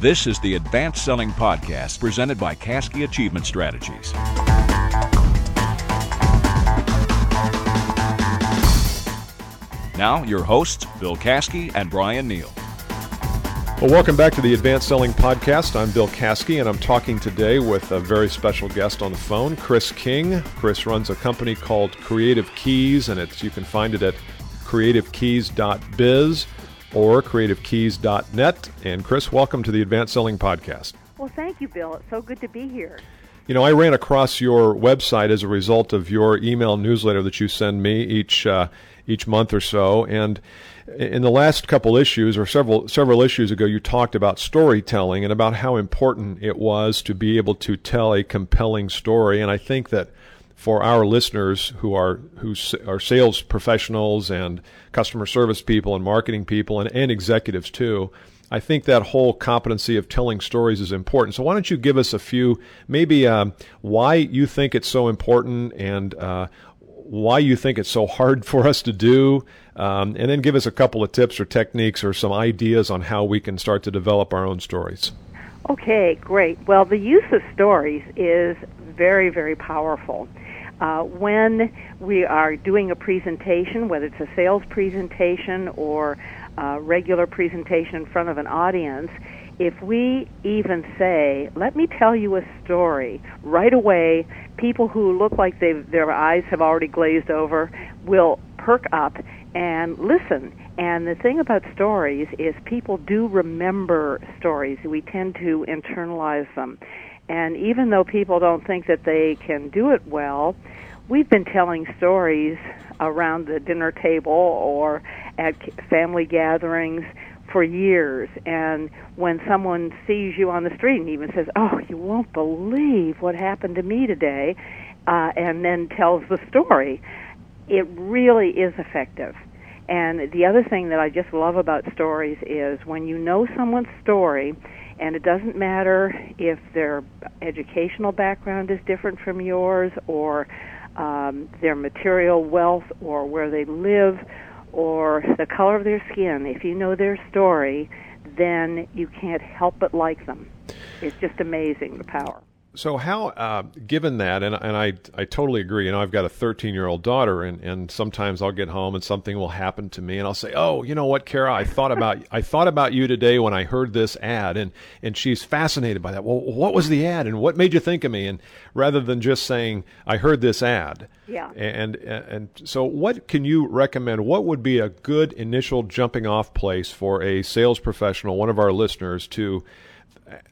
This is the Advanced Selling Podcast presented by Caskey Achievement Strategies. Now, your hosts, Bill Caskey and Brian Neal. Well, welcome back to the Advanced Selling Podcast. I'm Bill Caskey, and I'm talking today with a very special guest on the phone, Chris King. Chris runs a company called Creative Keys, and it's you can find it at creativekeys.biz or creativekeys.net. And Chris, welcome to the Advanced Selling Podcast. Well, thank you, Bill. It's so good to be here. You know, I ran across your website as a result of your email newsletter that you send me each uh, each month or so. And in the last couple issues, or several several issues ago, you talked about storytelling and about how important it was to be able to tell a compelling story. And I think that for our listeners who are who are sales professionals and customer service people and marketing people and, and executives too. I think that whole competency of telling stories is important. So why don't you give us a few, maybe um, why you think it's so important and uh, why you think it's so hard for us to do, um, and then give us a couple of tips or techniques or some ideas on how we can start to develop our own stories. Okay, great. Well, the use of stories is very, very powerful. Uh, when we are doing a presentation, whether it's a sales presentation or a regular presentation in front of an audience, if we even say, let me tell you a story, right away, people who look like their eyes have already glazed over will perk up and listen. And the thing about stories is people do remember stories. We tend to internalize them. And even though people don't think that they can do it well, we've been telling stories around the dinner table or at family gatherings for years. And when someone sees you on the street and even says, "Oh, you won't believe what happened to me today," uh, and then tells the story, it really is effective. And the other thing that I just love about stories is when you know someone's story, and it doesn't matter if their educational background is different from yours, or um, their material wealth, or where they live, or the color of their skin, if you know their story, then you can't help but like them. It's just amazing the power. So how, uh, given that, and, and I, I totally agree. You know, I've got a 13 year old daughter, and, and sometimes I'll get home and something will happen to me, and I'll say, "Oh, you know what, Kara? I thought about I thought about you today when I heard this ad," and and she's fascinated by that. Well, what was the ad, and what made you think of me? And rather than just saying, "I heard this ad," yeah, and and so what can you recommend? What would be a good initial jumping off place for a sales professional, one of our listeners, to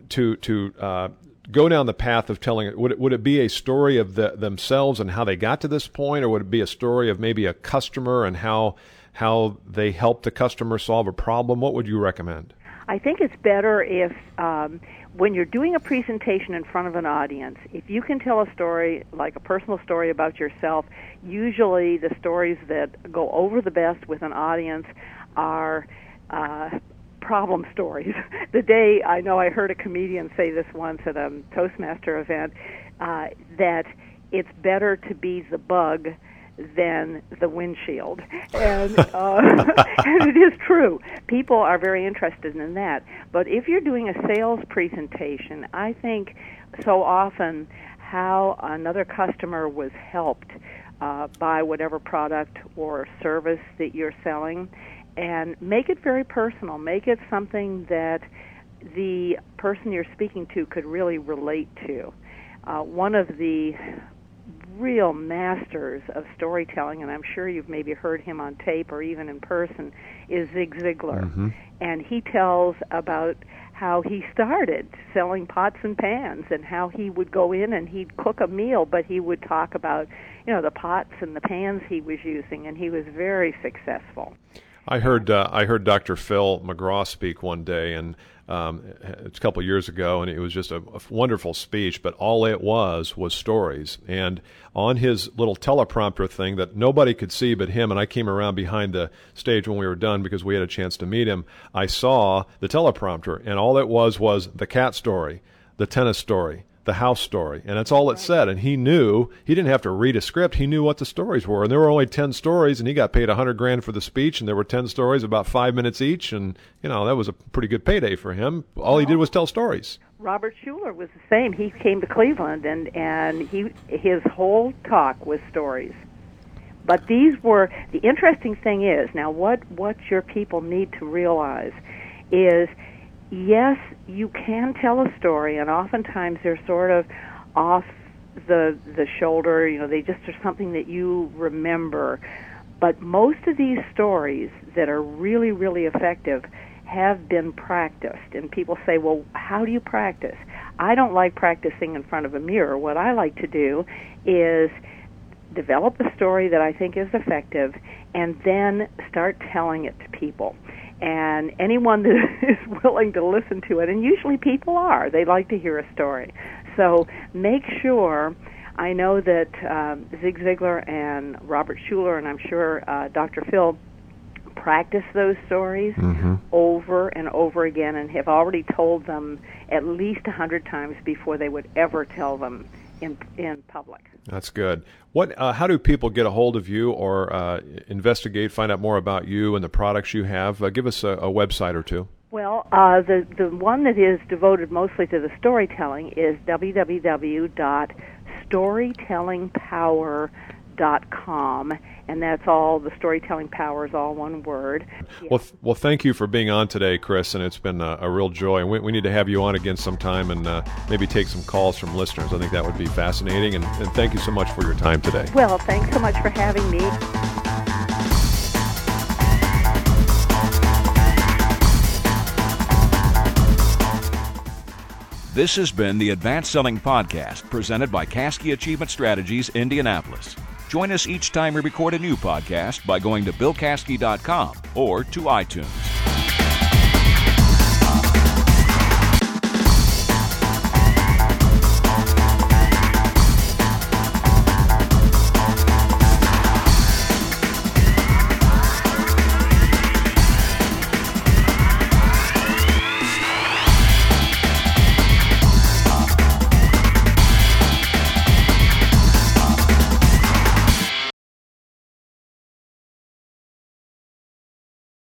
to to uh, go down the path of telling it? Would it, would it be a story of the, themselves and how they got to this point, or would it be a story of maybe a customer and how how they helped the customer solve a problem? What would you recommend? I think it's better if um, when you're doing a presentation in front of an audience, if you can tell a story like a personal story about yourself, usually the stories that go over the best with an audience are uh, problem stories. the day I know I heard a comedian say this once at a Toastmaster event uh, that it's better to be the bug than the windshield, and uh, and it is true. People are very interested in that. But if you're doing a sales presentation, I think so often how another customer was helped uh, by whatever product or service that you're selling and make it very personal. Make it something that the person you're speaking to could really relate to. Uh, one of the real masters of storytelling, and I'm sure you've maybe heard him on tape or even in person, is Zig Ziglar. Mm-hmm. And he tells about how he started selling pots and pans and how he would go in and he'd cook a meal, but he would talk about, you know, the pots and the pans he was using, and he was very successful. I heard uh, I heard Dr. Phil McGraw speak one day, and um, it's a couple years ago, and it was just a, a, wonderful speech. But all it was was stories, and on his little teleprompter thing that nobody could see but him, and I came around behind the stage when we were done because we had a chance to meet him. I saw the teleprompter, and all it was was the cat story, the tennis story, the house story, and that's all it said. And he knew he didn't have to read a script; he knew what the stories were. And there were only ten stories, and he got paid a hundred grand for the speech, and there were ten stories about five minutes each, and you know that was a pretty good payday for him. All he did was tell stories. Robert Schuller was the same. He came to Cleveland, and and he his whole talk was stories. But these were the interesting thing is now what what your people need to realize is yes, you can tell a story, and oftentimes they're sort of off the the shoulder. You know, they just are something that you remember. But most of these stories that are really really effective have been practiced. And people say, well, how do you practice? I don't like practicing in front of a mirror. What I like to do is develop a story that I think is effective and then start telling it to people and anyone that is willing to listen to it, and usually people are, they like to hear a story. So make sure. I know that um, Zig Ziglar and Robert Schuller, and I'm sure uh, Dr. Phil practice those stories mm-hmm. over and over again and have already told them at least a hundred times before they would ever tell them in in public. That's good. What? Uh, how do people get a hold of you or uh, investigate, find out more about you and the products you have? Uh, give us a, a, website or two. Well, uh, the the one that is devoted mostly to the storytelling is www.storytellingpower.com and that's all. The storytelling power is all one word. Yeah. Well, th- well, thank you for being on today, Chris, and it's been a, a real joy. And we, we, need to have you on again sometime and uh, maybe take some calls from listeners. I think that would be fascinating. And, and thank you so much for your time today. Well, thanks so much for having me. This has been the Advanced Selling Podcast presented by Caskey Achievement Strategies, Indianapolis. Join us each time we record a new podcast by going to BillCaskey.com or to iTunes.